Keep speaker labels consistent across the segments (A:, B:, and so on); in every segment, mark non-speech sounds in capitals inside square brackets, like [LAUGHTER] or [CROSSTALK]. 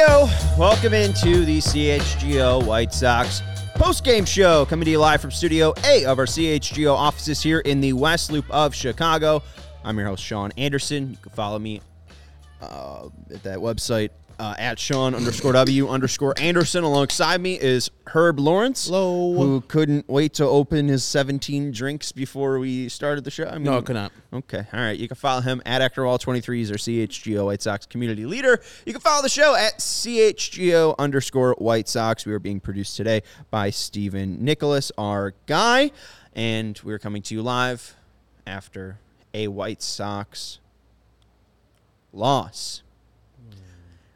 A: Welcome into the CHGO White Sox post-game show coming to you live from Studio A of our CHGO offices here in the West Loop of Chicago. I'm your host, Sean Anderson. You can follow me uh, at that website uh, at Sean underscore W underscore Anderson. Alongside me is Herb Lawrence,
B: Hello.
A: who couldn't wait to open his 17 drinks before we started the show. I mean,
B: No, I could not.
A: Okay, all right. You can follow him at Ectorwall23. He's our CHGO White Sox community leader. You can follow the show at CHGO underscore White Sox. We are being produced today by Stephen Nicholas, our guy, and we're coming to you live after a White Sox loss.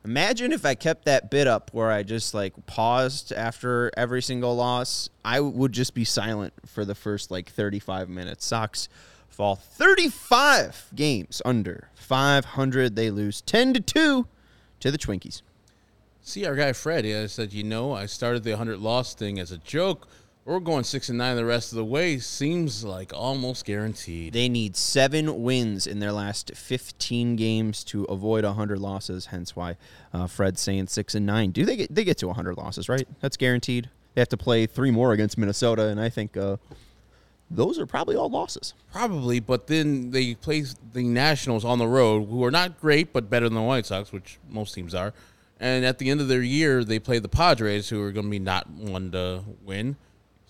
A: Imagine if I kept that bit up where I just like paused after every single loss. I would just be silent for the first like 35 minutes. Sox fall 35 games under 500. They lose 10 to 2 to the Twinkies.
B: See, our guy Fred, I said, you know, I started the 100 loss thing as a joke. We're going six and nine the rest of the way. Seems like almost guaranteed.
A: They need seven wins in their last 15 games to avoid 100 losses. Hence why uh, Fred's saying six and nine. Do they get they get to 100 losses? Right? That's guaranteed. They have to play three more against Minnesota, and I think uh, those are probably all losses.
B: Probably, but then they play the Nationals on the road, who are not great, but better than the White Sox, which most teams are. And at the end of their year, they play the Padres, who are going to be not one to win.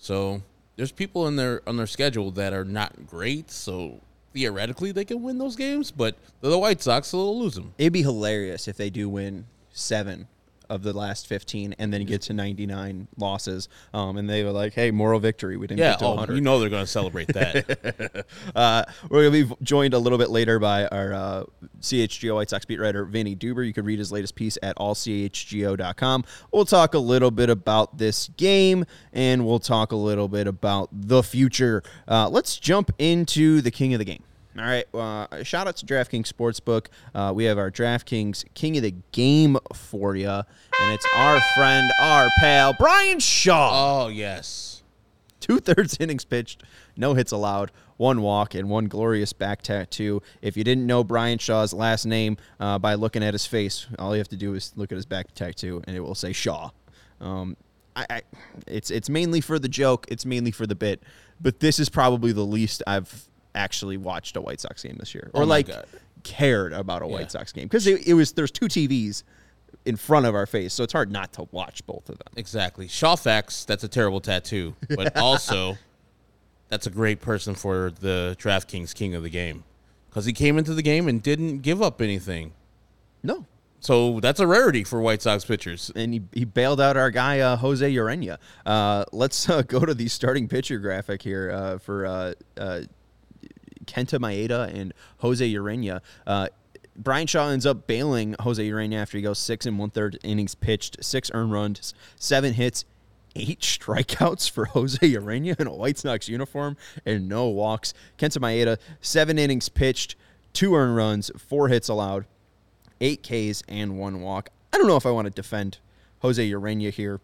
B: So there's people in their on their schedule that are not great. So theoretically, they can win those games, but the White Sox, they'll lose them.
A: It'd be hilarious if they do win seven of the last 15 and then get to 99 losses. Um, and they were like, hey, moral victory. We didn't
B: Yeah,
A: get to
B: oh,
A: 100.
B: you know they're going to celebrate that. [LAUGHS]
A: Uh, we're going to be joined a little bit later by our uh, CHGO White Sox beat writer, Vinnie Duber. You can read his latest piece at allchgo.com. We'll talk a little bit about this game and we'll talk a little bit about the future. Uh, let's jump into the king of the game. All right. Uh, shout out to DraftKings Sportsbook. Uh, we have our DraftKings King of the Game for you, and it's our friend, our pal, Brian Shaw
B: oh, yes.
A: two thirds [LAUGHS] innings pitched, no hits allowed, one walk, and one glorious back tattoo. If you didn't know Brian Shaw's last name uh, by looking at his face, all you have to do is look at his back tattoo, and it will say Shaw. Um, I, I, it's it's mainly for the joke, it's mainly for the bit, but this is probably the least I've actually watched a White Sox game this year, or
B: Oh
A: like
B: God.
A: cared about a
B: Yeah.
A: White Sox game because it, it was there's two TVs in front of our face, so it's hard not to watch both of them.
B: Exactly. Shawfax, that's a terrible tattoo, but [LAUGHS] also that's a great person for the DraftKings king of the game because he came into the game and didn't give up anything.
A: No,
B: So that's a rarity for White Sox pitchers.
A: and he, he bailed out our guy uh, Jose Urena. Uh, let's uh, go to the starting pitcher graphic here uh, for uh, uh, Kenta Maeda and Jose Urena. Uh, Brian Shaw ends up bailing Jose Urena after he goes six and one third innings pitched, six earned runs, seven hits, eight [LAUGHS] strikeouts for Jose Urena in a White Sox uniform, and no walks. Kenta Maeda, seven innings pitched, two earned runs, four hits allowed, eight Ks, and one walk. I don't know if I want to defend Jose Urena here,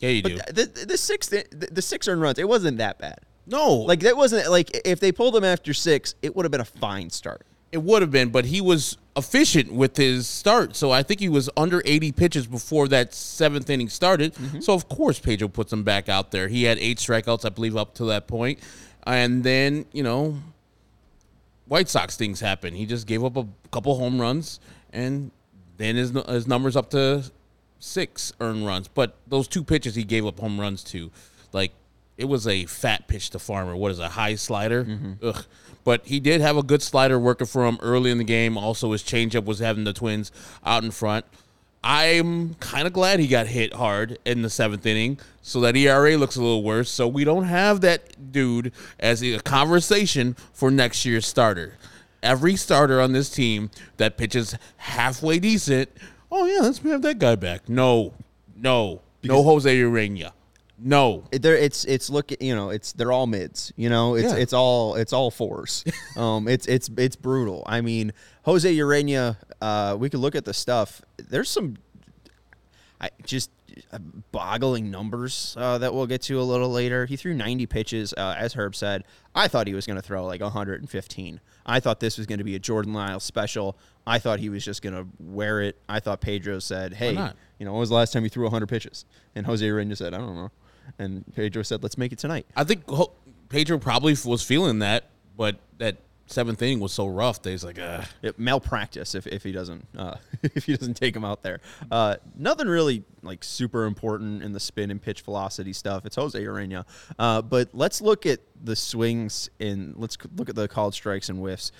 B: Yeah, you do.
A: the, the, the six the, the six earned runs, it wasn't that bad.
B: No,
A: Like that wasn't like if they pulled him after six, it would have been a fine start.
B: it would have been, but he was efficient with his start. So I think he was under 80 pitches before that seventh inning started. Mm-hmm. So of course Pedro puts him back out there. He had eight strikeouts, I believe, up to that point, and then you know. White Sox things happen. He just gave up a couple home runs, and then his his numbers up to six earned runs. But those two pitches he gave up home runs to, like it was a fat pitch to Farmer. What is a high slider? Mm-hmm. Ugh. But he did have a good slider working for him early in the game. Also, his changeup was having the Twins out in front. I'm kind of glad he got hit hard in the seventh inning, so that ERA looks a little worse. So we don't have that dude as a conversation for next year's starter. Every starter on this team that pitches halfway decent, oh yeah, let's have that guy back. No, no, no Jose Urena. No,
A: There, it's it's look, you know, it's they're all mids. You know, it's
B: Yeah.
A: it's all it's all fours. [LAUGHS] um, it's it's it's brutal. I mean, Jose Urena, Uh, we could look at the stuff. There's some, I just uh, boggling numbers uh, that we'll get to a little later. He threw 90 pitches, uh, as Herb said. I thought he was going to throw like 115. I thought this was going to be a Jordan Lyles special. I thought he was just going to wear it. I thought Pedro said, "Hey, you know, when was the last time you threw 100 pitches?" And Jose Urena said, "I don't know." And Pedro said, "Let's make it tonight."
B: I think Ho- Pedro probably was feeling that, but that seventh inning was so rough that he's like, Ugh.
A: It, malpractice if, if he doesn't uh, [LAUGHS] if he doesn't take him out there. Uh, nothing really like super important in the spin and pitch velocity stuff. It's Jose Urena. Uh, but let's look at the swings and Let's look at the called strikes and whiffs.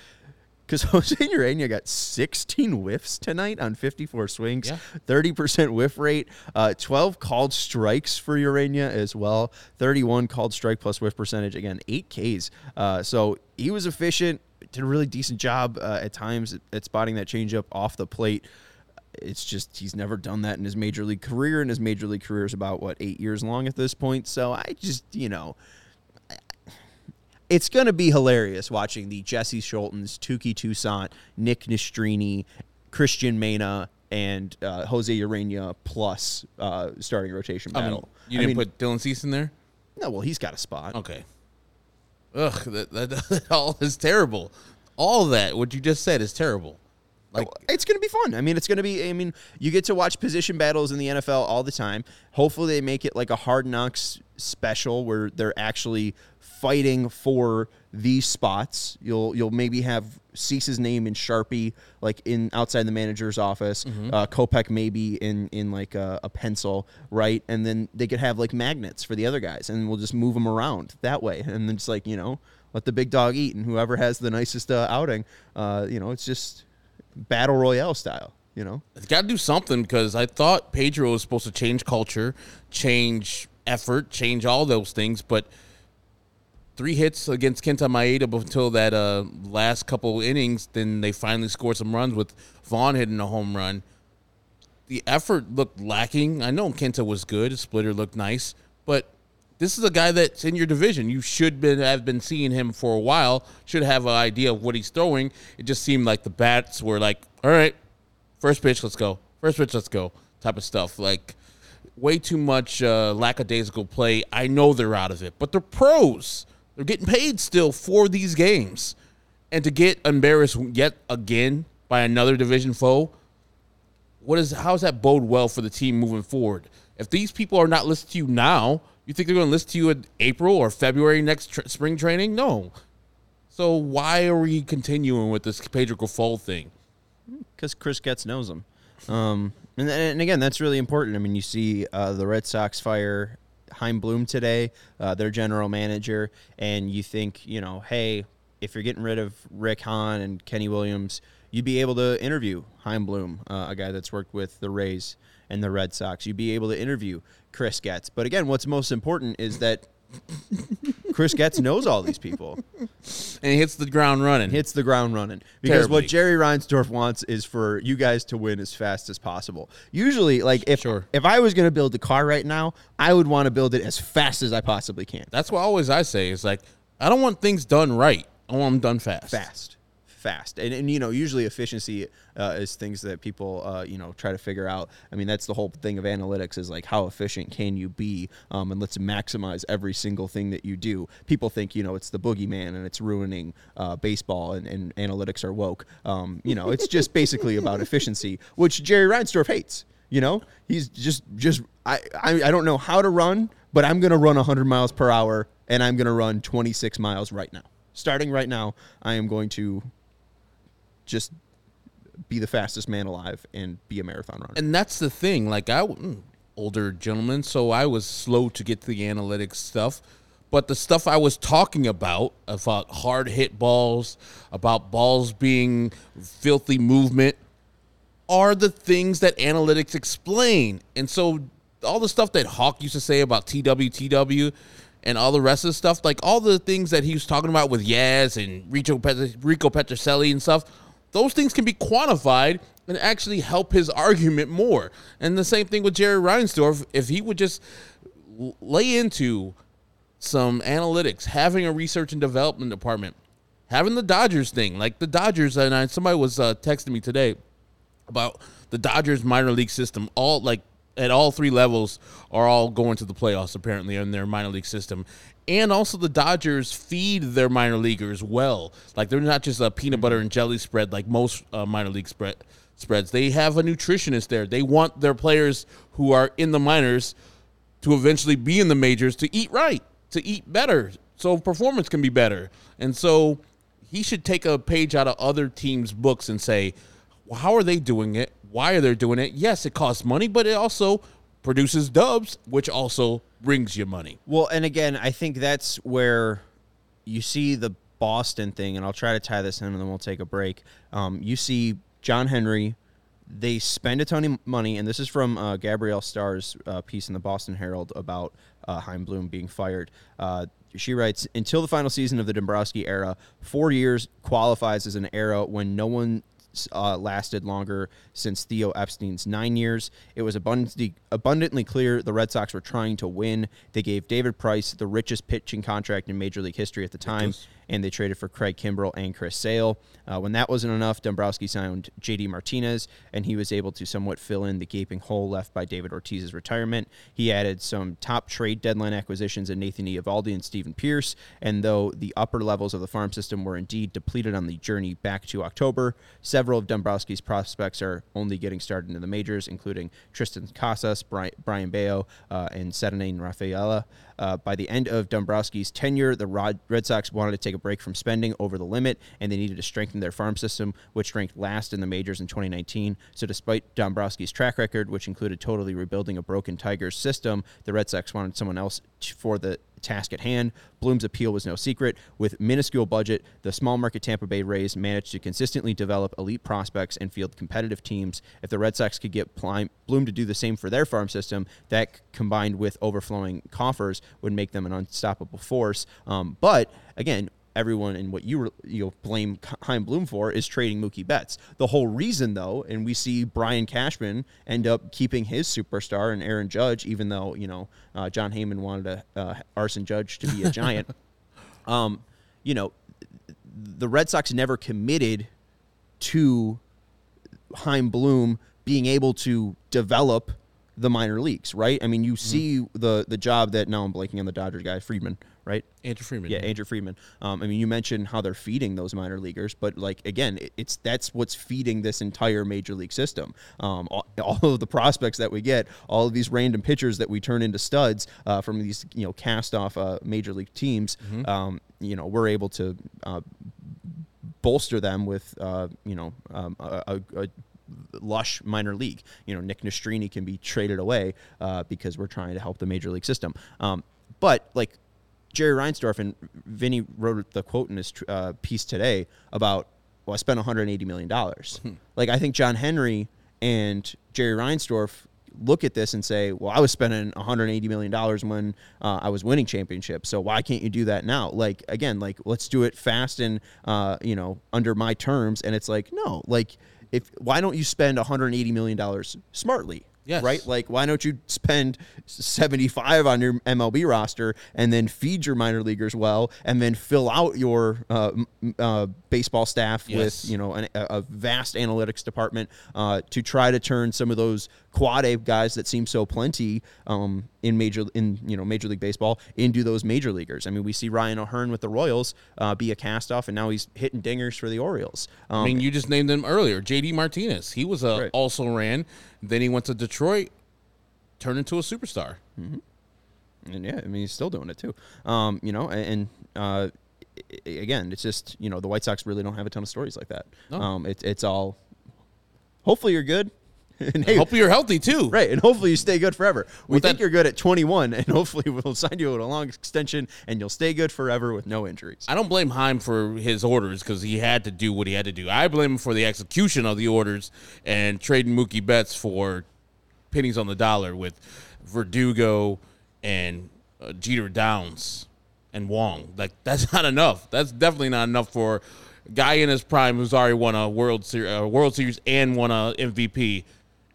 A: Because Jose [LAUGHS] Urena got 16 whiffs tonight on 54 swings,
B: Yeah.
A: 30% whiff rate, uh, 12 called strikes for Urena as well, 31 called strike plus whiff percentage. Again, eight Ks. Uh, so he was efficient, did a really decent job uh, at times at, at spotting that changeup off the plate. It's just he's never done that in his major league career, and his major league career is about what eight years long at this point. So I just you know it's going to be hilarious watching the Jesse Scholtens, Touki Toussaint, Nick Nastrini, Cristian Mena, and uh, Jose Urena plus uh, starting rotation
B: I mean,
A: battle.
B: you
A: I
B: didn't
A: mean,
B: put Dylan Cease in there?
A: no. Well, he's got a spot.
B: Okay. Ugh, that, that, [LAUGHS] that all is terrible. All that, what you just said, is terrible. Like,
A: it's going to be fun. I mean, it's going to be. I mean, you get to watch position battles in the NFL all the time. Hopefully, they make it like a hard knocks special where they're actually fighting for these spots. You'll you'll maybe have Cease's name in Sharpie, like in outside the manager's office. Uh, Kopech maybe in in like a, a pencil, right? And then they could have like magnets for the other guys, and we'll just move them around that way. [LAUGHS] And then it's like you know, let the big dog eat, and whoever has the nicest uh, outing, uh, you know, it's just battle royale style. You know,
B: It's got to do something because I thought Pedro was supposed to change culture, change effort, change all those things. But three hits against Kenta Maeda until that uh, last couple innings, then they finally scored some runs with Vaughn hitting a home run. The effort looked lacking. I know Kenta was good, His splitter looked nice, but this is a guy that's in your division. You should been, have been seeing him for a while. Should have an idea of what he's throwing. It just seemed like the bats were like, "All right, first pitch, let's go. First pitch, let's go." Type of stuff. Like way too much uh, lackadaisical play. I know they're out of it, but they're pros. They're getting paid still for these games, and to get embarrassed yet again by another division foe. What is how does that bode well for the team moving forward? If these people are not listening to you now, you think they're going to listen to you in April or February next tr- spring training? No. So why are we continuing with this Pedro Grifol thing?
A: because Chris Getz knows him. Um, and, and again, that's really important. I mean, you see uh, the Red Sox fire Chaim Bloom today, uh, their general manager, and you think, you know, hey, if you're getting rid of Rick Hahn and Kenny Williams, you'd be able to interview Chaim Bloom, uh, a guy that's worked with the Rays and the Red Sox. You'd be able to interview Chris Getz. But again, what's most important is that Chris Getz knows all these people
B: And he hits the ground running.
A: hits the ground running. Because
B: Terribly.
A: what Jerry Reinsdorf wants is for you guys to win as fast as possible. Usually, like if
B: Sure.
A: if I was going to build a car right now, I would want to build it as fast as I possibly can.
B: That's what always I say. Is like I don't want things done right. I want them done fast.
A: Fast, fast, and and you know usually efficiency uh, is things that people uh, you know try to figure out. I mean that's the whole thing of analytics is like how efficient can you be, um, and let's maximize every single thing that you do. People think you know it's the boogeyman and it's ruining uh, baseball, and, and analytics are woke. Um, you know it's just basically about [LAUGHS] efficiency, which Jerry Reinsdorf hates. You know, he's just just I, I I don't know how to run, but I'm gonna run 100 miles per hour, and I'm gonna run 26 miles right now. starting right now, I am going to just be the fastest man alive and be a marathon runner.
B: And that's the thing. Like I, mm, older gentleman, so I was slow to get to the analytics stuff. But the stuff I was talking about, about hard hit balls, about balls being filthy movement, are the things that analytics explain. And so all the stuff that Hawk used to say about TWTW and all the rest of the stuff, like all the things that he was talking about with Yaz and Rico, Pet- Rico Petrocelli and stuff, those things can be quantified and actually help his argument more. And the same thing with Jerry Reinsdorf. If he would just lay into some analytics, having a research and development department, having the Dodgers thing, like the Dodgers, and I, somebody was uh, texting me today about the Dodgers minor league system. All like at all three levels are all going to the playoffs apparently in their minor league system. And also the Dodgers feed their minor leaguers well. Like they're not just a peanut butter and jelly spread like most uh, minor league spread spreads. They have a nutritionist there. They want their players who are in the minors to eventually be in the majors to eat right, to eat better, so performance can be better. And so he should take a page out of other teams' books and say, well, how are they doing it? Why are they doing it? Yes, it costs money, but it also produces dubs, which also brings you money.
A: Well, and again, I think that's where you see the Boston thing, and I'll try to tie this in, and then we'll take a break. Um, you see John Henry. They spend a ton of money, and this is from uh, Gabrielle Starr's uh, piece in the Boston Herald about uh, Chaim Bloom being fired. Uh, she writes Until the final season of the Dombrowski era, four years qualifies as an era when no one uh, lasted longer since Theo Epstein's nine years. It was abundantly, abundantly clear the Red Sox were trying to win. They gave David Price the richest pitching contract in Major League history at the time and they traded for Craig Kimbrel and Chris Sale. Uh, when that wasn't enough, Dombrowski signed J.D. Martinez, and he was able to somewhat fill in the gaping hole left by David Ortiz's retirement. He added some top trade deadline acquisitions in Nathan Eovaldi and Stephen Pearce, and though the upper levels of the farm system were indeed depleted on the journey back to October, several of Dombrowski's prospects are only getting started in the majors, including Triston Casas, Brian, Brayan Bello, uh, and Ceddanne Rafaela. Uh, by the end of Dombrowski's tenure, the Red Sox wanted to take a break from spending over the limit, and they needed to strengthen their farm system, which ranked last in the majors in 2019. So, despite Dombrowski's track record, which included totally rebuilding a broken Tigers system, the Red Sox wanted someone else for the task at hand. Bloom's appeal was no secret. With minuscule budget, the small market Tampa Bay Rays managed to consistently develop elite prospects and field competitive teams. If the Red Sox could get Bloom to do the same for their farm system, that combined with overflowing coffers would make them an unstoppable force. Um, but again, everyone and what you you know, blame Chaim Bloom for is trading Mookie Betts. The whole reason, though, and we see Brian Cashman end up keeping his superstar and Aaron Judge, even though you know uh, Jon Heyman wanted a, uh, Arson Judge to be a giant. [LAUGHS] um, you know, the Red Sox never committed to Chaim Bloom being able to develop the minor leagues, right? I mean, you mm-hmm. see the the job that now I'm blanking on the Dodgers guy, Friedman, right?
B: Andrew Friedman.
A: Yeah, Andrew Friedman. Um, I mean, you mentioned how they're feeding those minor leaguers, but like again, it, it's that's what's feeding this entire major league system. Um, all, [LAUGHS] all, of the prospects that we get, all of these random pitchers that we turn into studs uh, from these you know cast off uh, major league teams. Mm-hmm. Um, you know, we're able to. Uh, bolster them with uh, you know um, a, a, lush minor league. You know, Nick Nastrini can be traded away uh, because we're trying to help the major league system. Um, but like Jerry Reinsdorf and Vinnie wrote the quote in his uh, piece today about, well, I spent 180 million dollars. Hmm. Like I think John Henry and Jerry Reinsdorf look at this and say, well, I was spending 180 million dollars when uh, I was winning championships. So why can't you do that now? Like again, like let's do it fast and uh, you know under my terms. And it's like no, like if why don't you spend 180 million dollars smartly?
B: Yes.
A: Right? Like, why don't you spend 75 on your MLB roster and then feed your minor leaguers well and then fill out your uh, uh, baseball staff yes. with, you know, an, a vast analytics department uh, to try to turn some of those quad A guys that seem so plenty um, in major in you know Major League Baseball into those major leaguers. I mean, we see Ryan O'Hearn with the Royals uh, be a castoff, and now he's hitting dingers for the Orioles.
B: Um, I mean, you just named them earlier. J.D. Martinez, he was a right. also ran. Then he went to Detroit, turned into a superstar.
A: Mm-hmm. And yeah, I mean, he's still doing it too. Um, you know, and uh, again, it's just you know the White Sox really don't have a ton of stories like that.
B: No.
A: Um, it's it's all. Hopefully you're good. [LAUGHS] and hey,
B: Hope you're healthy too.
A: Right, and hopefully you stay good forever. We
B: With
A: think
B: that-
A: you're good at 21, and hopefully [LAUGHS] we'll sign you to a long extension, and you'll stay good forever with no injuries.
B: I don't blame Chaim for his orders because he had to do what he had to do. I blame him for the execution of the orders and trading Mookie Betts for pennies on the dollar with Verdugo and uh, Jeter Downs and Wong. Like that's [LAUGHS] not enough. That's definitely not enough for guy in his prime who's already won a World Series, uh, World Series and won a MVP.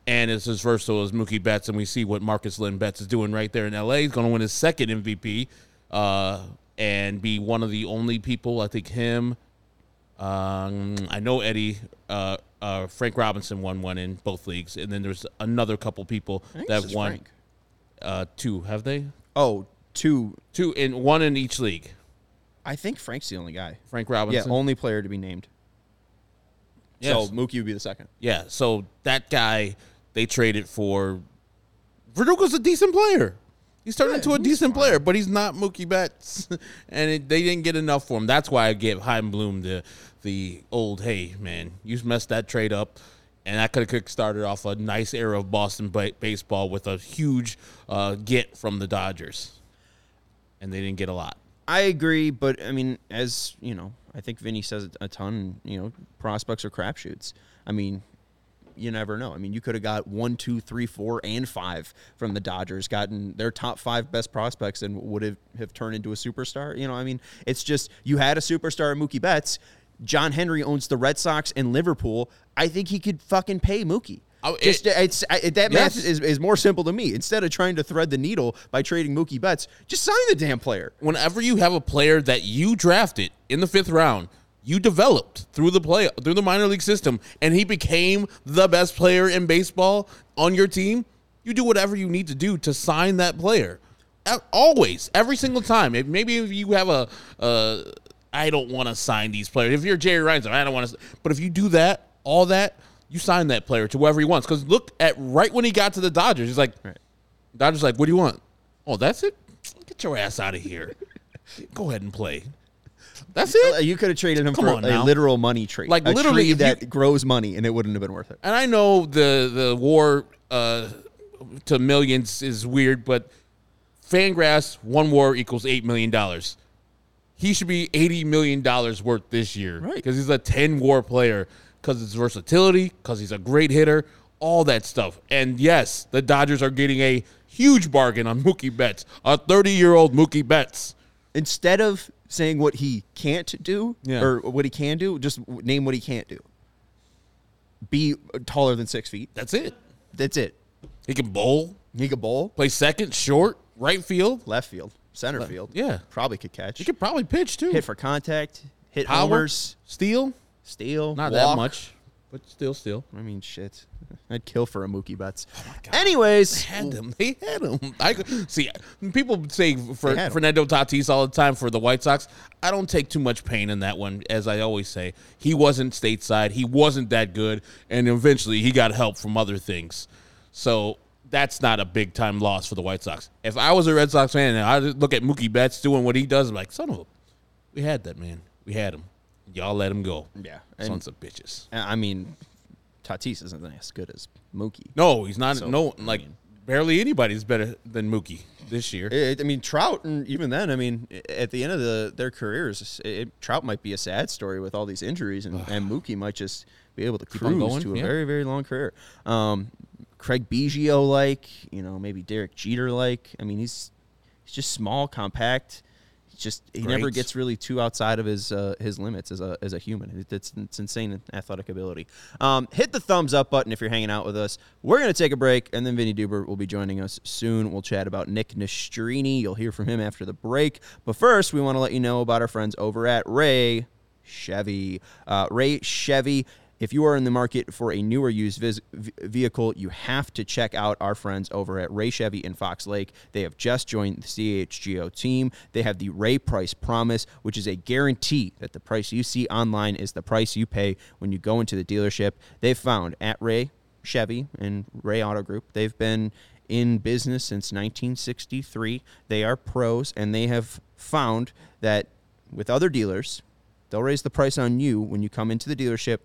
B: And it's as versatile as Mookie Betts, and we see what Markus Lynn Betts is doing right there in LA. He's going to win his second MVP uh, and be one of the only people. I think him, um, I know Eddie, uh, uh, Frank Robinson won one in both leagues, and then there's another couple people that
A: this
B: won uh, two. Have they
A: Oh, two.
B: two in one in each league?
A: I think Frank's the only guy.
B: Frank Robinson,
A: Yeah,
B: Robinson.
A: only player to be named.
B: Yes.
A: So Mookie would be the second.
B: Yeah, so that guy they traded for. Verdugo's a decent player. He's turned into a decent player, but he's not Mookie Betts, [LAUGHS] and it, they didn't get enough for him. That's why I give Chaim Bloom the the old hey man, you messed that trade up, and that could have kickstarted off a nice era of Boston ba- baseball with a huge uh, get from the Dodgers, and they didn't get a lot.
A: I agree, but I mean, as you know, I think Vinnie says a ton. You know, prospects are crapshoots. I mean, you never know. I mean, you could have got one, two, three, four, and five from the Dodgers, gotten their top five best prospects, and would have, have turned into a superstar. You know, I mean, it's just you had a superstar Mookie Betts. John Henry owns the Red Sox and Liverpool. I think he could fucking pay Mookie.
B: Oh, it-
A: just it's I, that math is, is more simple to me. Instead of trying to thread the needle by trading Mookie Betts, just sign the damn player.
B: whenever you have a player that you drafted in the fifth round, you developed through the play through the minor league system, and he became the best player in baseball on your team. You do whatever you need to do to sign that player. Always, every single time. Maybe if you have a, uh, I don't want to sign these players. If you're Jerry Ryan, I don't want to. But if you do that, all that, you sign that player to whoever he wants. Because look at right when he got to the Dodgers, he's like,
A: Right.
B: Dodgers like, what do you want? Oh, that's it. Get your ass out of here. Go ahead and play. That's it.
A: You could have traded him
B: Come
A: for a
B: now.
A: literal money trade,
B: Like,
A: a
B: literally,
A: tree that
B: you-
A: grows money, and it wouldn't have been worth it.
B: And I know the the war uh, to millions is weird, but Fangraphs one war equals eight million dollars. He should be eighty million dollars worth this year,
A: Right.
B: Because he's a ten war player, because his versatility, because he's a great hitter, all that stuff. And yes, the Dodgers are getting a huge bargain on Mookie Betts, a thirty year old Mookie Betts.
A: Instead of saying what he can't do
B: Yeah.
A: or what he can do, just name what he can't do. Be uh, taller than six feet.
B: That's it.
A: That's it.
B: He can bowl,
A: He can bowl,
B: play second, short, right field.
A: left field, center field.
B: yeah.
A: probably could catch.
B: He could probably pitch too.
A: hit for contact, hit
B: Power,
A: homers,
B: steal,
A: steal,
B: not
A: walk.
B: that much, but still, still.
A: I mean, shit. I'd kill for a Mookie Betts.
B: Oh
A: Anyways, they
B: Had him. They had him. I see. People say for. Fernando Tatis all the time for the White Sox. I don't take too much pain in that one, as I always say. He wasn't stateside. He wasn't that good, and eventually he got help from other things. So that's not a big time loss for the White Sox. If I was a Red Sox fan and I look at Mookie Betts doing what he does, I'm like, son of a, we had that man. We had him. Y'all let him go.
A: Yeah, and-
B: sons of bitches.
A: I mean, Tatis isn't as good as Mookie.
B: No, he's not.
A: So,
B: no,
A: I
B: like
A: mean-
B: barely anybody's better than Mookie this year.
A: It, I mean, Trout, and even then, I mean, at the end of the, their careers, it, Trout might be a sad story with all these injuries, and, and Mookie might just be able to
B: on
A: cruise
B: going,
A: to a
B: yeah.
A: very, very long career. Um, Craig Biggio like, you know, maybe Derek Jeter like. I mean, he's he's just small, compact. Just he never gets really too outside of his uh, his limits as a as a human. It's it's insane athletic ability. Um, hit the thumbs up button if you're hanging out with us. We're gonna take a break, and then Vinnie Duber will be joining us soon. We'll chat about Nick Nastrini. You'll hear from him after the break. But first, we want to let you know about our friends over at Ray Chevy. Uh, Ray Chevy. If you are in the market for a newer used vis- vehicle, you have to check out our friends over at Ray Chevy in Fox Lake. They have just joined the CHGO team. They have the Ray Price Promise, which is a guarantee that the price you see online is the price you pay when you go into the dealership. They've found at Ray Chevy and Ray Auto Group, they've been in business since 1963. They are pros, and they have found that with other dealers. They'll raise the price on you when you come into the dealership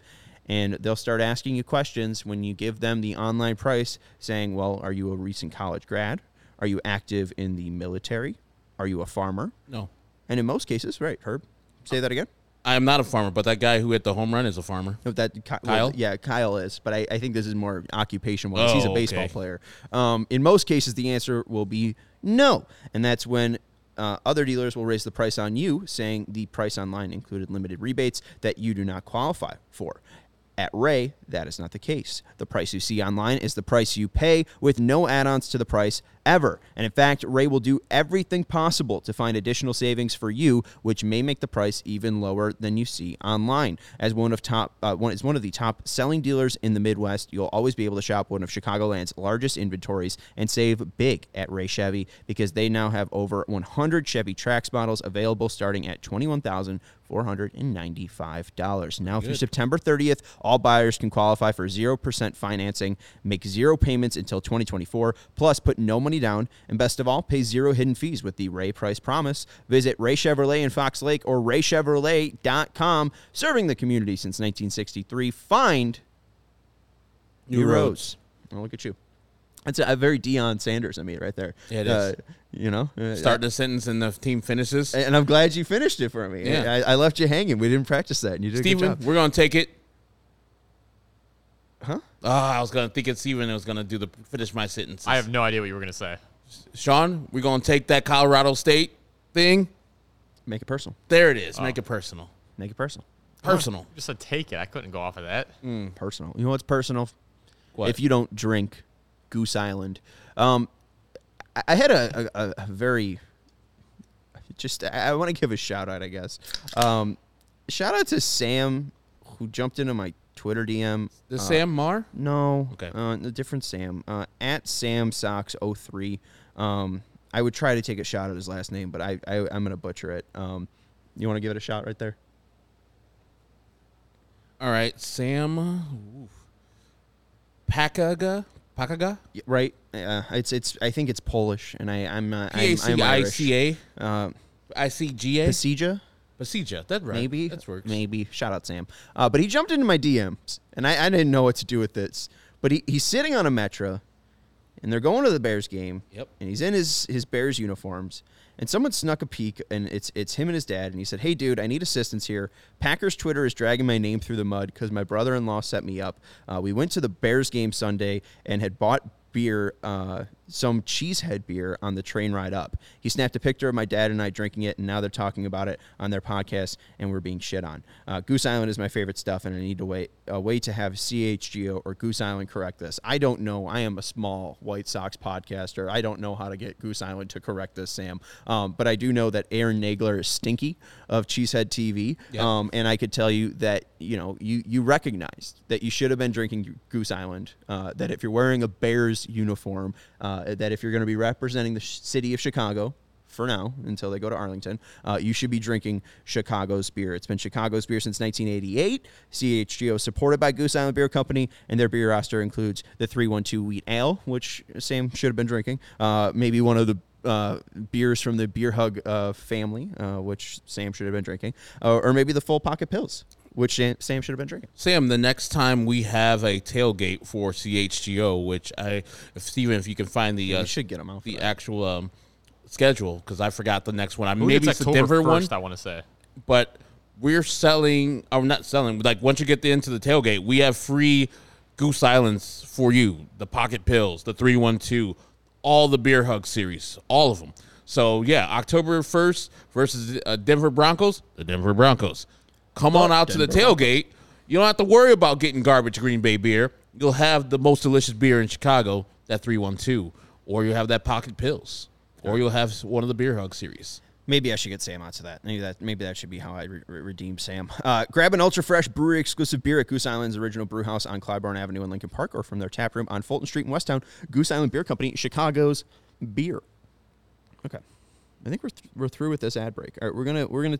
A: and they'll start asking you questions when you give them the online price saying, "Well, are you a recent college grad? Are you active in the military? Are you a farmer?"
B: No,
A: And in most cases, right, Herb? Say that again.
B: I am not a farmer, but that guy who hit the home run is a farmer.
A: No, that
B: Kyle?
A: well, yeah, Kyle is, but I, I think this is more occupation wise. He's a
B: Oh,
A: baseball
B: okay.
A: player. Um, in most cases, the answer will be no, and that's when uh, other dealers will raise the price on you, saying the price online included limited rebates that you do not qualify for. At Ray, that is not the case. The price you see online is the price you pay with no add ons to the price ever. And in fact, Ray will do everything possible to find additional savings for you, which may make the price even lower than you see online. As one of top, uh, one is one of the top selling dealers in the Midwest, you'll always be able to shop one of Chicagoland's largest inventories and save big at Ray Chevy because they now have over 100 Chevy Trax models available starting at twenty-one thousand four hundred and ninety-five dollars. Now through September 30th, all buyers can qualify for zero percent financing, make zero payments until 2024, plus put no money down, and best of all, pay zero hidden fees with the Ray Price Promise. Visit Ray Chevrolet in Fox Lake or raychevrolet.com, serving the community since 1963. Find
B: New
A: new
B: roads.
A: roads. Oh, look at you. That's a, a very Deion Sanders I mean, right there.
B: Yeah, it
A: Uh,
B: is.
A: You know, uh,
B: Start the sentence and the team finishes.
A: and I'm glad you finished it for me.
B: Yeah.
A: I, I left you hanging. We didn't practice that, and you did a good
B: Steven,
A: job.
B: we're gonna take it.
A: Huh?
B: Ah, I was gonna think it's Steven was gonna do the finish my sentence.
C: I have no idea what you were gonna say.
B: Sean, we're gonna take that Colorado State thing.
A: Make it personal.
B: There it is.
A: Oh.
B: Make it personal.
A: Make it personal.
B: Personal.
C: Just said take it. I couldn't go off of that.
A: Personal. You know what's personal?
B: What?
A: If you don't drink Goose Island. Um, I, had a, a, a very just I, want to give a shout out. I guess. Um, shout out to Sam who jumped into my Twitter DM.
B: the
A: uh,
B: Sam Mar.
A: No.
B: Okay.
A: Uh, a different Sam. Uh, at Sam Socks 03. Um, I would try to take a shot at his last name, but I, I I'm gonna butcher it. Um, you want to give it a shot right there?
B: All right, Sam. oof. Pakaga. Pakaga.
A: Right. Uh, it's it's. I think it's Polish, and I I'm uh, I'm, I'm
B: I
A: Irish.
B: C A.
A: Uh,
B: I C G A.
A: Pasija,
B: Pasija. That's right.
A: maybe.
B: That works.
A: Maybe. Shout out Sam. Uh, but he jumped into my DMs, and I, I didn't know what to do with this. But he, he's sitting on a Metra, and they're going to the Bears game.
B: Yep.
A: And he's in his his Bears uniforms, and someone snuck a peek, and it's it's him and his dad, and he said, "Hey, dude, I need assistance here. Packers Twitter is dragging my name through the mud because my brother-in-law set me up. Uh, we went to the Bears game Sunday and had bought." Beer, uh, some cheesehead beer on the train ride up. He snapped a picture of my dad and I drinking it, and now they're talking about it on their podcast, and we're being shit on. Uh, Goose Island is my favorite stuff, and I need to wait a way to have CHGO or Goose Island correct this. I don't know. I am a small White Sox podcaster. I don't know how to get Goose Island to correct this, Sam. Um, but I do know that Aaron Nagler is stinky of Cheesehead TV,
B: Yep.
A: um, and I could tell you that you know you you recognized that you should have been drinking Goose Island. Uh, that if you're wearing a Bears uniform, uh, that if you're going to be representing the sh- city of Chicago for now until they go to Arlington, uh, you should be drinking Chicago's beer. It's been Chicago's beer since 1988. CHGO supported by Goose Island Beer Company, and their beer roster includes the 312 Wheat Ale, which Sam should have been drinking. Uh, maybe one of the uh, beers from the Beer Hug uh, family, uh, which Sam should have been drinking, uh, or maybe the Full Pocket Pills, which Sam Sam should have been drinking.
B: Sam, the next time we have a tailgate for CHGO, which I, if Steven, if you can find the uh,
A: should get get 'em out
B: the
A: that.
B: actual um, schedule, because I forgot the next one. I mean, maybe
C: gets
B: it's the
C: October
B: Denver one,
C: 1st, I want to say.
B: but we're selling, or not selling. Like once you get into the tailgate, we have free Goose Islands for you. The Pocket Pills, the three one two, all the Beer Hug series, all of them. So yeah, October first versus uh, Denver Broncos, the Denver Broncos. Come on out to the tailgate. You don't have to worry about getting garbage Green Bay beer. You'll have the most delicious beer in Chicago, that 312, or you'll have that Pocket Pills, or you'll have one of the Beer Hug series.
A: Maybe I should get Sam onto that. Maybe that maybe that should be how I re- redeem Sam. [LAUGHS] Uh, grab an ultra fresh brewery exclusive beer at Goose Island's original brew house on Clybourn Avenue in Lincoln Park, or from their tap room on Fulton Street in Westtown. Goose Island Beer Company, Chicago's beer. Okay, I think we're th- we're through with this ad break. All right, we're gonna we're gonna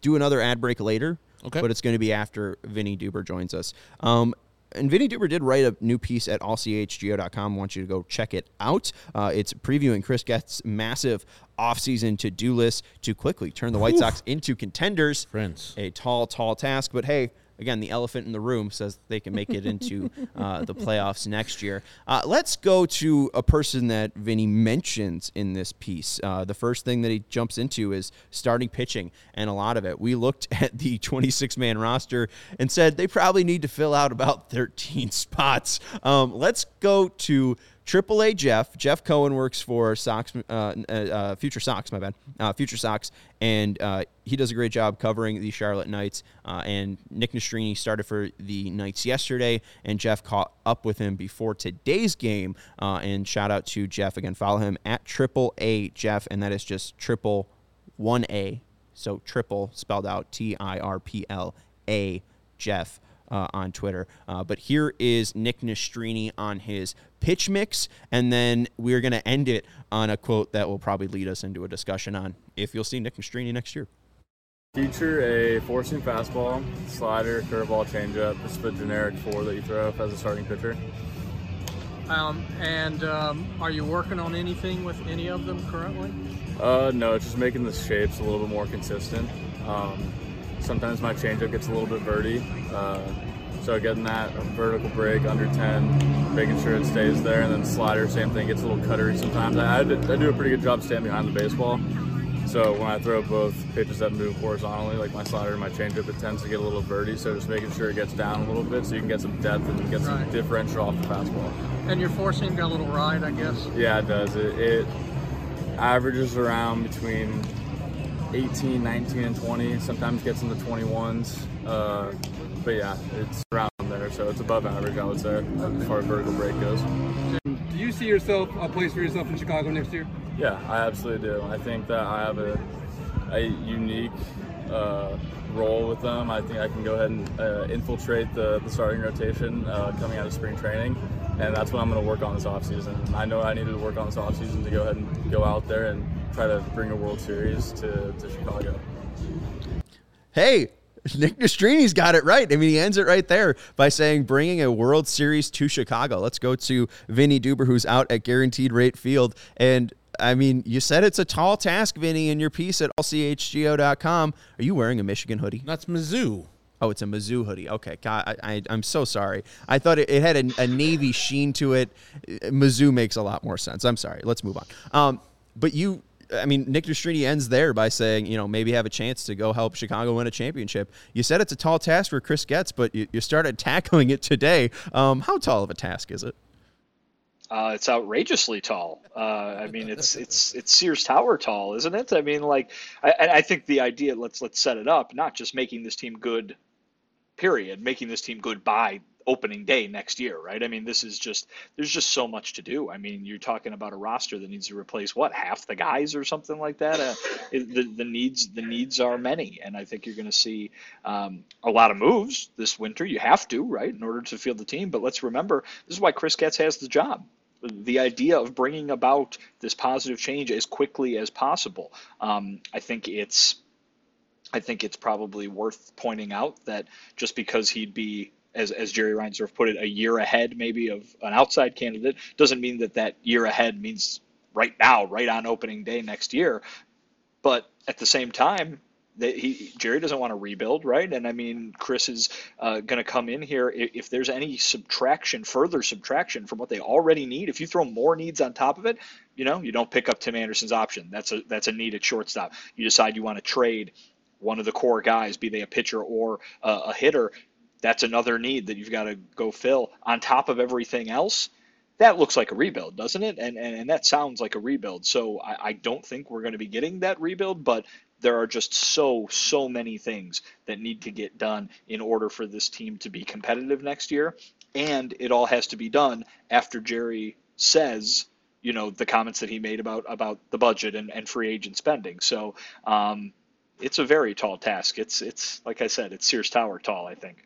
A: do another ad break later.
B: Okay.
A: but it's going to be after Vinnie Duber joins us. Um, and Vinnie Duber did write a new piece at allchgo.com. I want you to go check it out. Uh, it's previewing Chris Getz' massive offseason to do list to quickly turn the White Sox into contenders.
B: Friends.
A: A tall, tall task. But hey, again, the elephant in the room says they can make it into uh, the playoffs next year. Uh, let's go to a person that Vinnie mentions in this piece. Uh, the first thing that he jumps into is starting pitching, and a lot of it. We looked [LAUGHS] at the 26 man roster and said they probably need to fill out about 13 [LAUGHS] spots. Um, let's go to AAA Jeff. Jeff Cohen works for Sox, uh, uh, Future Sox, my bad, uh, Future Sox, and uh, he does a great job covering the Charlotte Knights. Uh, and Nick Nastrini started for the Knights yesterday, and Jeff caught up with him before today's game. Uh, and shout out to Jeff again. Follow him at Triple A Jeff, and that is just triple one A. So triple spelled out T I R P L A Jeff uh, on Twitter. Uh, but here is Nick Nastrini on his pitch mix, and then we're going to end it on a quote that will probably lead us into a discussion on if you'll see Nick Nastrini next year.
D: Feature a four seam fastball, slider, curveball, changeup. Just the generic four that you throw up as a starting pitcher.
E: Um, and um, are you working on anything with any of them currently?
D: Uh, no, it's just making the shapes a little bit more consistent. Um, sometimes my changeup gets a little bit verty. Uh, so getting that vertical break under 10, making sure it stays there, and then slider, same thing, gets a little cuttery sometimes. I, I, do a pretty good job standing behind the baseball. So when I throw both pitches that move horizontally, like my slider and my changeup, it tends to get a little verty. So just making sure it gets down a little bit so you can get some depth and get some
E: Right.
D: differential off the fastball.
E: And your four seam got a little ride, I guess.
D: Yeah, it does. It, it averages around between 18, 19, and 20. Sometimes gets into 21s. Uh, but yeah, it's around there. So it's above average, I would say, as far as vertical break goes.
F: Do you see yourself a place for yourself in Chicago next year?
D: Yeah, I absolutely do. I think that I have a, a unique uh, role with them. I think I can go ahead and uh, infiltrate the, the starting rotation uh, coming out of spring training, and that's what I'm going to work on this offseason. I know I needed to work on this offseason to go ahead and go out there and try to bring a World Series to, to Chicago.
A: Hey, [LAUGHS] Nick Nastrini's got it right. I mean, he ends it right there by saying bringing a World Series to Chicago. Let's go to Vinnie Duber, who's out at Guaranteed Rate Field. And I mean, you said it's a tall task, Vinnie, in your piece at allchgo.com. Are you wearing a Michigan hoodie?
B: That's Mizzou.
A: Oh, it's a Mizzou hoodie. Okay, God, I, I, I'm so sorry. I thought it, it had a, a navy sheen to it. Mizzou makes a lot more sense. I'm sorry. Let's move on. Um, but you, I mean, Nick Nastrini ends there by saying, you know, maybe have a chance to go help Chicago win a championship. You said it's a tall task for Chris Getz, but you, you started tackling it today. Um, how tall of a task is it?
G: Uh, it's outrageously tall. Uh, I mean, it's it's it's Sears Tower tall, isn't it? I mean, like, I, I think the idea let's let's set it up, not just making this team good, period, making this team good by opening day next year, right? I mean, this is just there's just so much to do. I mean, you're talking about a roster that needs to replace what half the guys or something like that. Uh, the the needs the needs are many, and I think you're going to see um, a lot of moves this winter. You have to, right, in order to field the team. But let's remember, this is why Chris Getz has the job the idea of bringing about this positive change as quickly as possible. Um, I think it's, I think it's probably worth pointing out that just because he'd be, as as Jerry Reinsdorf put it, a year ahead maybe of an outside candidate, doesn't mean that that year ahead means right now, right on opening day next year. But at the same time, that he Jerry doesn't want to rebuild, right? And I mean, Chris is uh, going to come in here if, if there's any subtraction, further subtraction from what they already need. If you throw more needs on top of it, you know, you don't pick up Tim Anderson's option. That's a that's a need at shortstop. You decide you want to trade one of the core guys, be they a pitcher or uh, a hitter. That's another need that you've got to go fill on top of everything else that looks like a rebuild, doesn't it? And and, and that sounds like a rebuild. So I, I don't think we're going to be getting that rebuild, but there are just so so many things that need to get done in order for this team to be competitive next year, and it all has to be done after Jerry says. You know the comments that he made about about the budget and, and free agent spending. So um, it's a very tall task. It's it's like I said, it's Sears Tower tall. I think.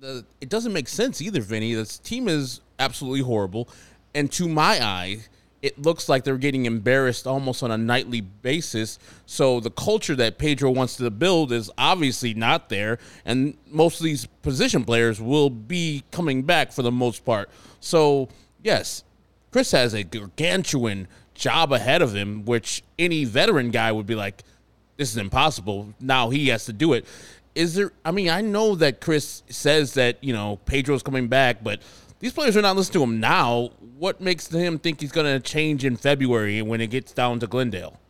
B: The, it doesn't make sense either, Vinnie. This team is absolutely horrible, and to my eye, it looks like they're getting embarrassed almost on a nightly basis. So the culture that Pedro wants to build is obviously not there, and most of these position players will be coming back for the most part. So yes, Chris has a gargantuan job ahead of him, which any veteran guy would be like, "This is impossible." Now he has to do it. Is there? I mean, I know that Chris says that you know Pedro's coming back, but these players are not listening to him now. What makes him think he's going to change in February when it gets down to Glendale?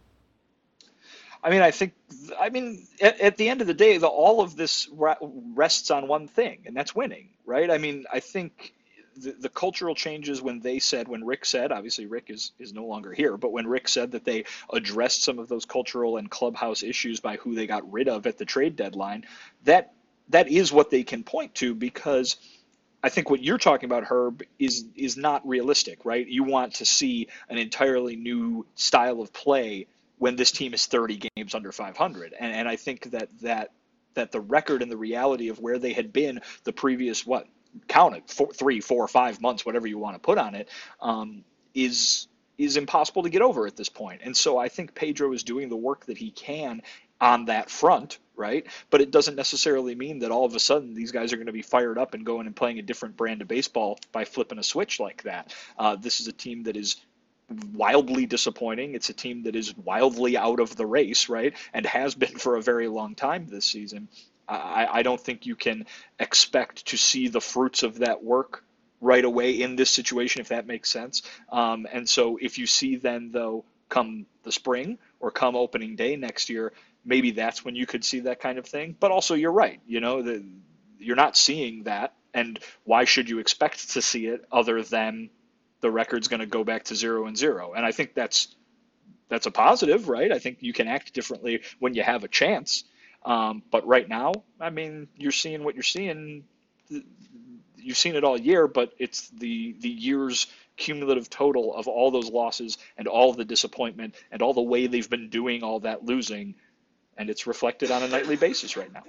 G: I mean, I think, I mean, at, at the end of the day, the, all of this rests on one thing, and that's winning, right? I mean, I think the, the cultural changes when they said, when Rick said, obviously Rick is, is no longer here, but when Rick said that they addressed some of those cultural and clubhouse issues by who they got rid of at the trade deadline, that that is what they can point to because – I think what you're talking about, Herb, is is not realistic, right? You want to see an entirely new style of play when this team is 30 games under 500, and and I think that that that the record and the reality of where they had been the previous what count it four, three, four, five months, whatever you want to put on it, um, is is impossible to get over at this point. And so I think Pedro is doing the work that he can on that front, right? But it doesn't necessarily mean that all of a sudden these guys are going to be fired up and going and playing a different brand of baseball by flipping a switch like that. Uh, this is a team that is wildly disappointing. It's a team that is wildly out of the race, right? And has been for a very long time this season. I, I don't think you can expect to see the fruits of that work right away in this situation, if that makes sense. Um, and so if you see then, though, come the spring or come opening day next year, maybe that's when you could see that kind of thing. But also, you're right. You know, the, you're not seeing that, and why should you expect to see it other than the record's going to go back to zero and zero? And I think that's that's a positive, right? I think you can act differently when you have a chance. Um, but right now, I mean, you're seeing what you're seeing. You've seen it all year, but it's the the year's cumulative total of all those losses and all the disappointment and all the way they've been doing all that losing and it's reflected on a nightly basis right now.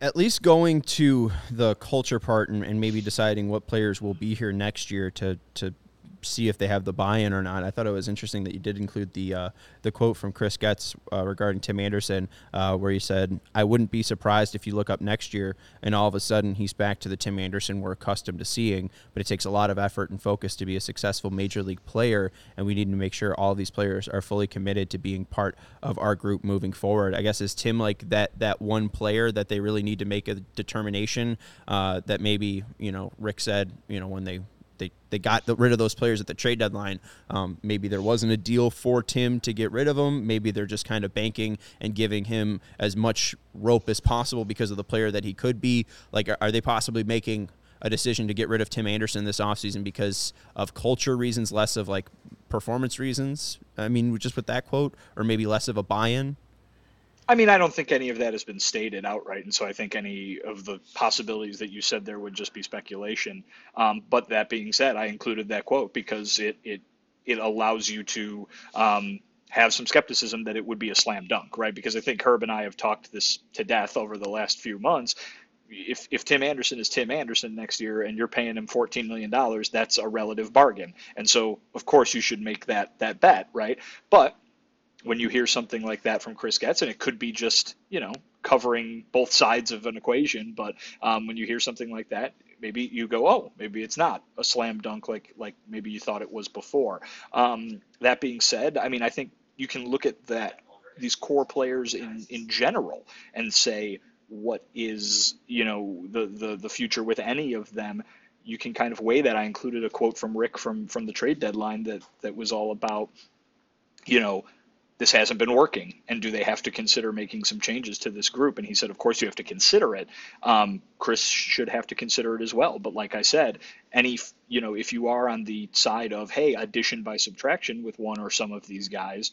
A: At least going to the culture part and, and maybe deciding what players will be here next year to to see if they have the buy-in or not. I thought it was interesting that you did include the uh, the quote from Chris Getz uh, regarding Tim Anderson, uh, where he said, "I wouldn't be surprised if you look up next year and all of a sudden he's back to the Tim Anderson we're accustomed to seeing. But it takes a lot of effort and focus to be a successful major league player, and we need to make sure all these players are fully committed to being part of our group moving forward." I guess is Tim like that that one player that they really need to make a determination uh, that maybe you know Rick said you know when they they they got rid of those players at the trade deadline. Um, maybe there wasn't a deal for Tim to get rid of them. Maybe they're just kind of banking and giving him as much rope as possible because of the player that he could be. Like, are, are they possibly making a decision to get rid of Tim Anderson this offseason because of culture reasons, less of like performance reasons? I mean, just with that quote, or maybe less of a buy-in.
G: I mean, I don't think any of that has been stated outright, and so I think any of the possibilities that you said there would just be speculation. Um, but that being said, I included that quote because it it it allows you to um, have some skepticism that it would be a slam dunk, right? Because I think Herb and I have talked this to death over the last few months. If, if Tim Anderson is Tim Anderson next year and you're paying him $14 million, that's a relative bargain. And so, of course, you should make that, that bet, right? But when you hear something like that from Chris Getz, and it could be just you know covering both sides of an equation, but um, when you hear something like that, maybe you go, oh, maybe it's not a slam dunk like like maybe you thought it was before. Um, that being said, I mean, I think you can look at that these core players in in general and say what is you know the the the future with any of them you can kind of weigh that. I included a quote from Rick from from the trade deadline that that was all about, you know, this hasn't been working and do they have to consider making some changes to this group? And he said of course you have to consider it. Um, chris should have to consider it as well. But like i said any you know if you are on the side of hey addition by subtraction with one or some of these guys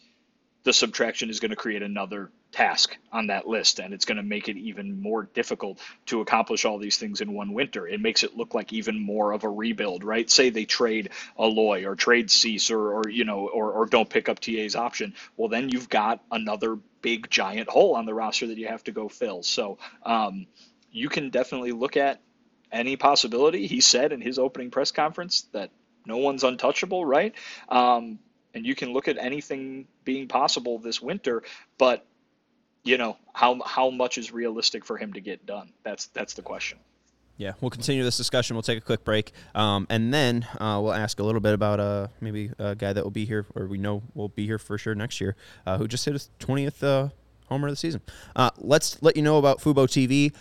G: the subtraction is going to create another task on that list and it's going to make it even more difficult to accomplish all these things in one winter. It makes it look like even more of a rebuild right? Say they trade Eloy or trade Cease or, or you know or, or don't pick up TA's option. Well then you've got another big giant hole on the roster that you have to go fill. So um, you can definitely look at any possibility. He said in his opening press conference that no one's untouchable right? Um, and you can look at anything being possible this winter, but you know how how much is realistic for him to get done? That's that's the question.
A: Yeah, we'll continue this discussion. We'll take a quick break, um, and then uh, we'll ask a little bit about uh, maybe a guy that will be here, or we know will be here for sure next year, uh, who just hit his twentieth uh, homer of the season. Uh, let's let you know about Fubo TV.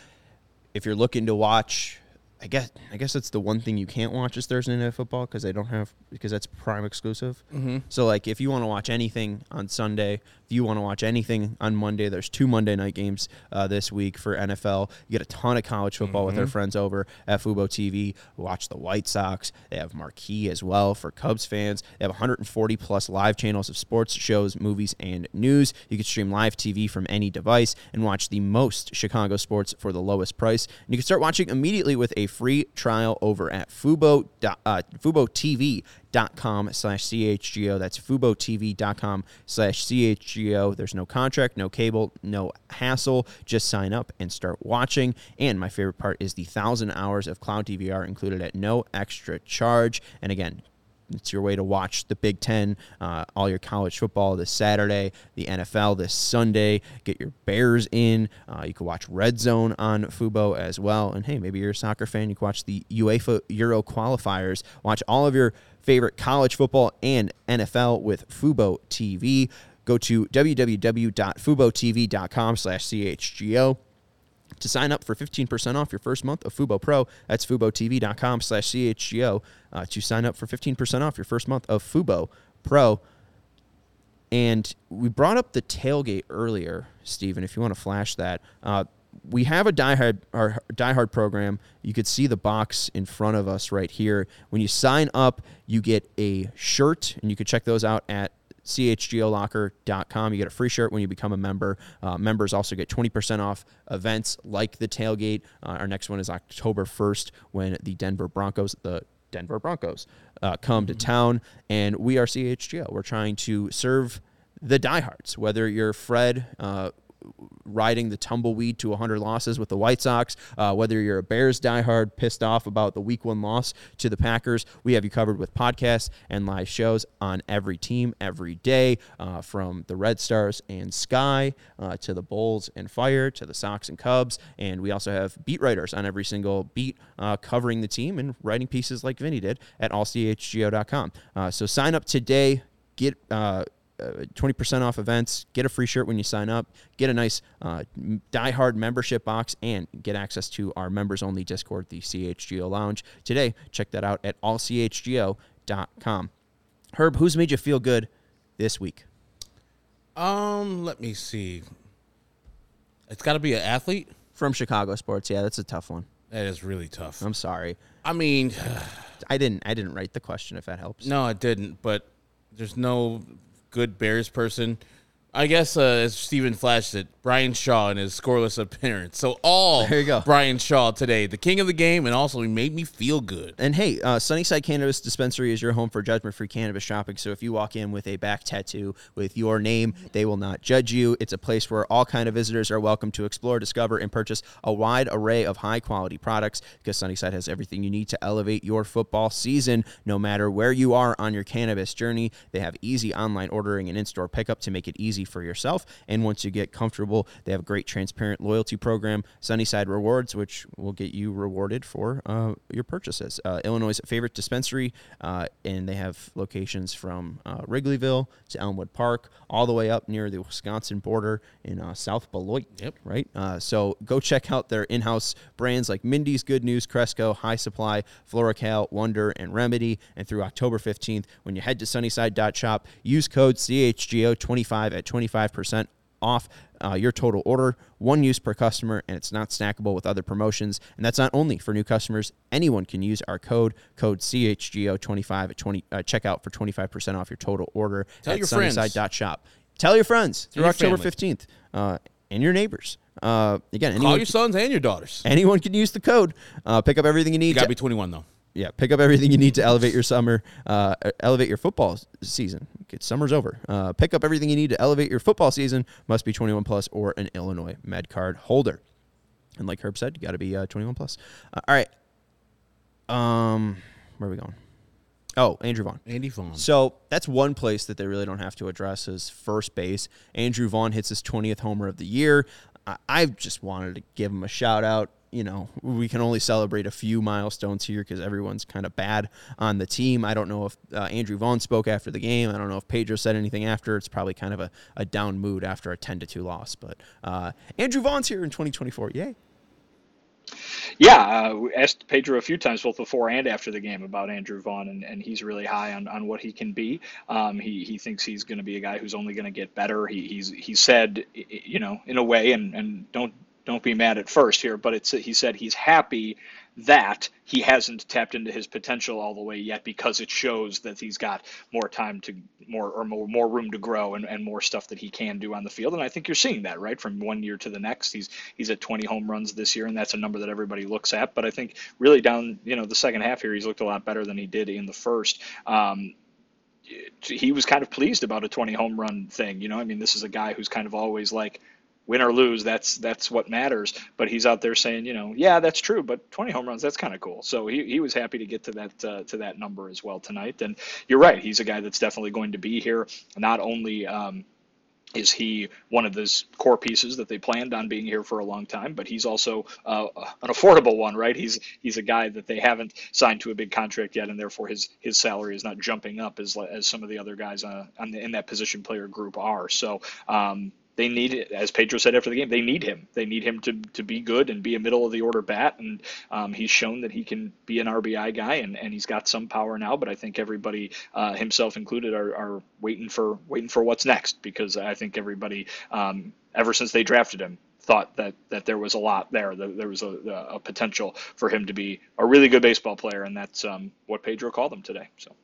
A: If you're looking to watch I guess I guess that's the one thing you can't watch is Thursday night football because they don't have because that's Prime exclusive.
B: Mm-hmm.
A: So like if you want to watch anything on Sunday, if you want to watch anything on Monday, there's two Monday night games uh, this week for NFL. You get a ton of college football with our
B: Mm-hmm.
A: friends over at Fubo TV. Watch the White Sox. They have Marquee as well for Cubs fans. They have 140 plus live channels of sports shows, movies, and news. You can stream live TV from any device and watch the most Chicago sports for the lowest price. And you can start watching immediately with a free trial over at Fubo, uh, FuboTV.com slash CHGO. That's FuboTV.com slash CHGO. There's no contract, no cable, no hassle. Just sign up and start watching. And my favorite part is the thousand hours of cloud DVR included at no extra charge. And again, it's your way to watch the Big Ten, uh, all your college football this Saturday, the NFL this Sunday. Get your Bears in. Uh, you can watch Red Zone on Fubo as well. And hey, maybe you're a soccer fan. You can watch the UEFA Euro qualifiers. Watch all of your favorite college football and NFL with Fubo TV. Go to www.fubotv.com slash CHGO to sign up for 15% off your first month of Fubo Pro. That's FuboTV.com slash CHGO uh, to sign up for 15% off your first month of Fubo Pro. And we brought up the tailgate earlier, Stephen, if you want to flash that. Uh, we have a diehard our diehard program. You could see the box in front of us right here. When you sign up, you get a shirt, and you can check those out at chgolocker.com. You get a free shirt when you become a member. Uh, members also get 20% off events like the tailgate. Uh, our next one is October 1st when the Denver Broncos, the Denver Broncos, uh, come to town. And we are CHGO. We're trying to serve the diehards, whether you're Fred, uh, riding the tumbleweed to 100 losses with the White Sox, uh, whether you're a Bears diehard pissed off about the week one loss to the Packers, we have you covered with podcasts and live shows on every team every day, uh, from the Red Stars and Sky uh, to the Bulls and Fire to the Sox and Cubs. And we also have beat writers on every single beat uh, covering the team and writing pieces like Vinnie did at allchgo.com. Uh, so sign up today. Get uh, uh, 20% off events, get a free shirt when you sign up, get a nice uh, diehard membership box, and get access to our members only Discord, the CHGO Lounge. Today, check that out at allchgo.com. Herb, who's made you feel good this week?
B: Um, let me see. It's got to be an athlete.
A: From Chicago sports, yeah, that's a tough one.
B: That is really tough.
A: I'm sorry.
B: I mean, [SIGHS]
A: I didn't. I didn't write the question. If that helps.
B: no, it didn't. But there's no good Bears person. I guess uh, as Stephen flashed it, Bryan Shaw in his scoreless appearance. So all
A: There you go.
B: Bryan Shaw today, the king of the game, and also he made me feel good.
A: And hey, uh, Sunnyside Cannabis Dispensary is your home for judgment free cannabis shopping. So if you walk in with a back tattoo with your name, they will not judge you. It's a place where all kind of visitors are welcome to explore, discover, and purchase a wide array of high quality products because Sunnyside has everything you need to elevate your football season. No matter where you are on your cannabis journey, they have easy online ordering and in store pickup to make it easy for yourself. And once you get comfortable, they have a great transparent loyalty program, Sunnyside Rewards, which will get you rewarded for uh, your purchases. Uh, Illinois' favorite dispensary, uh, and they have locations from uh, Wrigleyville to Elmwood Park, all the way up near the Wisconsin border in uh, South Beloit.
B: Yep.
A: Right. Uh, so go check out their in-house brands like Mindy's Good News, Cresco, High Supply, Floracal, Wonder, and Remedy. And through October 15th, when you head to Sunnyside.shop, use code CHGO25 at 25% off uh, your total order, one use per customer, and it's not snackable with other promotions. And that's not only for new customers. Anyone can use our code, code CHGO25 at 20 uh, checkout for 25% off your total order
B: Tell
A: at
B: your friends.
A: Sunnyside.shop. Tell your friends through
B: your
A: October
B: family.
A: 15th uh, and your neighbors. Uh, again,
B: Call your sons and your daughters.
A: anyone can use the code. Uh, pick up everything you need.
B: You got to- be 21 though.
A: Yeah, pick up everything you need to elevate your summer, uh, elevate your football season. Get summer's over. Uh, pick up everything you need to elevate your football season. Must be 21 plus or an Illinois Med Card holder. And like Herb said, you got to be uh, 21 plus. Uh, all right. Um, where are we going? Oh, Andrew Vaughn.
B: Andy Vaughn.
A: So that's one place that they really don't have to address is first base. Andrew Vaughn hits his 20th homer of the year. I, I just wanted to give him a shout out. You know, we can only celebrate a few milestones here because everyone's kind of bad on the team. I don't know if uh, Andrew Vaughn spoke after the game. I don't know if Pedro said anything after. It's probably kind of a, a down mood after a 10 to 2 loss. But uh, Andrew Vaughn's here in 2024. Yay.
G: Yeah, uh, we asked Pedro a few times, both before and after the game, about Andrew Vaughn, and, and he's really high on, on what he can be. Um, he, he thinks he's going to be a guy who's only going to get better. He, he's he said, you know, in a way, and, and don't don't be mad at first here, but it's he said he's happy that he hasn't tapped into his potential all the way yet because it shows that he's got more time to more or more, more room to grow and, and more stuff that he can do on the field. And I think you're seeing that right from one year to the next. He's he's at 20 home runs this year, and that's a number that everybody looks at. But I think really down you know the second half here, he's looked a lot better than he did in the first. Um, he was kind of pleased about a 20 home run thing. You know, I mean, this is a guy who's kind of always like win or lose, that's that's what matters. But he's out there saying, you know, yeah, that's true, but 20 home runs, that's kind of cool. So he, he was happy to get to that uh, to that number as well tonight. And you're right, he's a guy that's definitely going to be here. Not only um, is he one of those core pieces that they planned on being here for a long time, but he's also uh, an affordable one, right? He's he's a guy that they haven't signed to a big contract yet, and therefore his his salary is not jumping up as as some of the other guys uh, in that position player group are. So um, they need, as Pedro said after the game, they need him. They need him to, to be good and be a middle of the order bat. And um, he's shown that he can be an RBI guy, and, and he's got some power now. But I think everybody, uh, himself included, are, are waiting for waiting for what's next because I think everybody, um, ever since they drafted him, thought that that there was a lot there. That there was a, a potential for him to be a really good baseball player, and that's um, what Pedro called him today. So.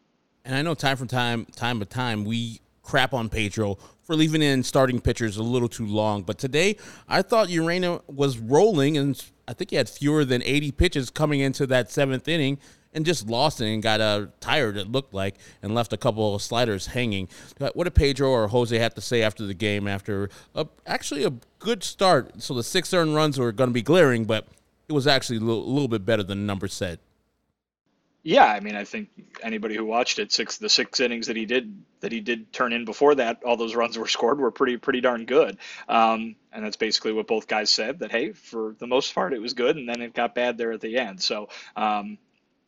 B: And I know time from time, time to time, we crap on Pedro for leaving in starting pitchers a little too long. But today, I thought Urena was rolling, and I think he had fewer than 80 pitches coming into that seventh inning and just lost it and got uh, tired, it looked like, and left a couple of sliders hanging. What did Pedro or Jose have to say after the game after a, actually a good start? So the six earned runs were going to be glaring, but it was actually a little, a little bit better than the number said.
G: Yeah, I mean, I think anybody who watched it, six the six innings that he did that he did turn in before that, all those runs were scored were pretty pretty darn good. Um, and that's basically what both guys said. That hey, for the most part, it was good, and then it got bad there at the end. So, um,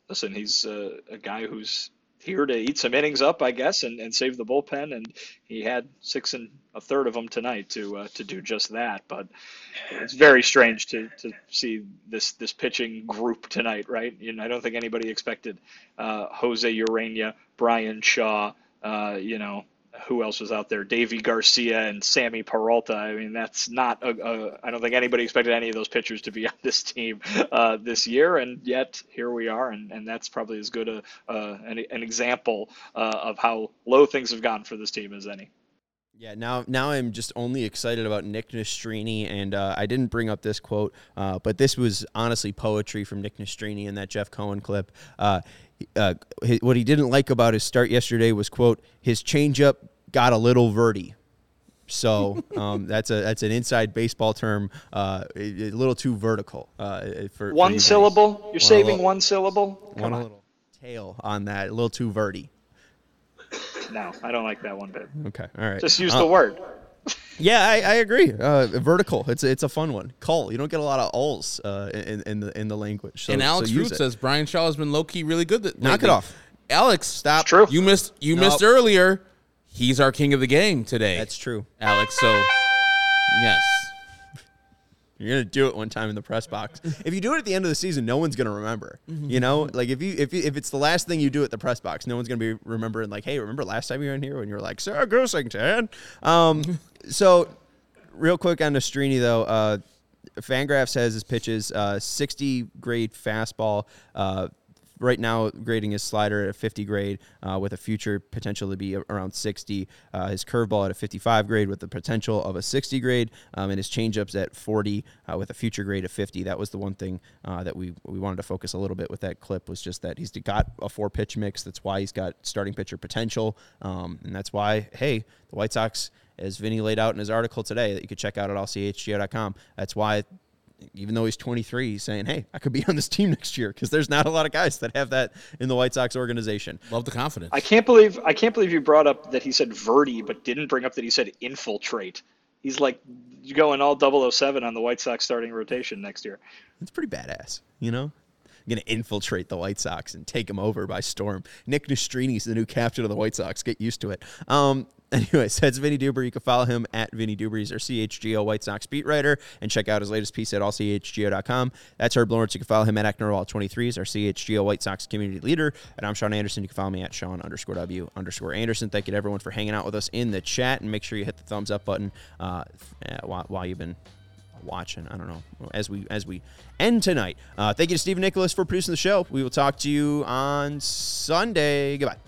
G: listen, he's a, a guy who's here to eat some innings up, I guess, and, and save the bullpen. And he had six and a third of them tonight to uh, to do just that. But it's very strange to, to see this this pitching group tonight, right? Know, I don't think anybody expected uh, Jose Urena, Bryan Shaw, uh, you know, who else was out there? Deivi Garcia and Sammy Peralta. I mean, that's not a, a. I don't think anybody expected any of those pitchers to be [LAUGHS] on this team uh, this year, and yet here we are, and, and that's probably as good a uh, an, an, example uh, of how low things have gone for this team as any.
A: Yeah, now now I'm just only excited about Nick Nastrini, and uh, I didn't bring up this quote, uh, but this was honestly poetry from Nick Nastrini in that Jeff Cohen clip. Uh, uh, what he didn't like about his start yesterday was quote his changeup got a little verty. So [LAUGHS] um, that's a that's an inside baseball term, uh, a, a, little too vertical. Uh, for
G: one
A: for
G: syllable. You're one saving little, one syllable.
A: Come one on. little tail on that, a little too verty.
G: No, I don't like that one bit.
A: Okay, all right.
G: Just use the uh, word.
A: Yeah, I, I agree. Uh, vertical. It's a, it's a fun one. Call. You don't get a lot of alls uh, in, in the in the language. So,
B: and Alex
A: so
B: Root says Bryan Shaw has been low key really good. That,
A: Knock it off.
B: Alex, stop.
G: It's true.
B: You missed. You nope. missed earlier. He's our king of the game today.
A: That's true,
B: Alex. So yes. [LAUGHS]
A: You're gonna do it one time in the press box. if you do it at the end of the season, no one's gonna remember. Mm-hmm. You know, like if you if you, if it's the last thing you do at the press box, no one's gonna be remembering. Like, hey, remember last time you were in here when you were like sir, Sarah Goosington? Um, [LAUGHS] so real quick on Nastrini though, uh, Fangraphs has his pitches uh, 60 grade fastball, uh, right now grading his slider at a 50 grade uh, with a future potential to be around 60. Uh, his curveball at a 55 grade with the potential of a 60 grade, um, and his changeups at 40 uh, with a future grade of 50. That was the one thing uh, that we we wanted to focus a little bit with that clip was just that he's got a four pitch mix. That's why he's got starting pitcher potential, um, and that's why hey the White Sox as Vinnie laid out in his article today that you could check out at allchgo.com. That's why even though he's 23, he's saying, "Hey, I could be [LAUGHS] on this team next year." Because there's not a lot of guys that have that in the White Sox organization.
B: Love the confidence.
G: I can't believe I can't believe you brought up that he said verty, but didn't bring up that he said infiltrate. He's like going all 007 on the White Sox starting rotation next year.
A: It's pretty badass, you know. Going to infiltrate the White Sox and take them over by storm. Nick Nastrini's the new captain of the White Sox. Get used to it. Um, [LAUGHS] Anyways, that's Vinnie Duber. You can follow him at Vinnie Duber. He's our CHGO White Sox beat writer and check out his latest piece at allchgo.com. That's Herb Lawrence. You can follow him at Ecknerwall23. He's our CHGO White Sox community leader. And I'm Sean Anderson. You can follow me at Sean underscore W underscore Anderson. Thank you to everyone for hanging out with us in the chat. And make sure you hit the thumbs up button uh, while, while you've been watching. I don't know as we as we end tonight. Uh, thank you to Stephen Nicholas for producing the show. We will talk to you on Sunday. Goodbye.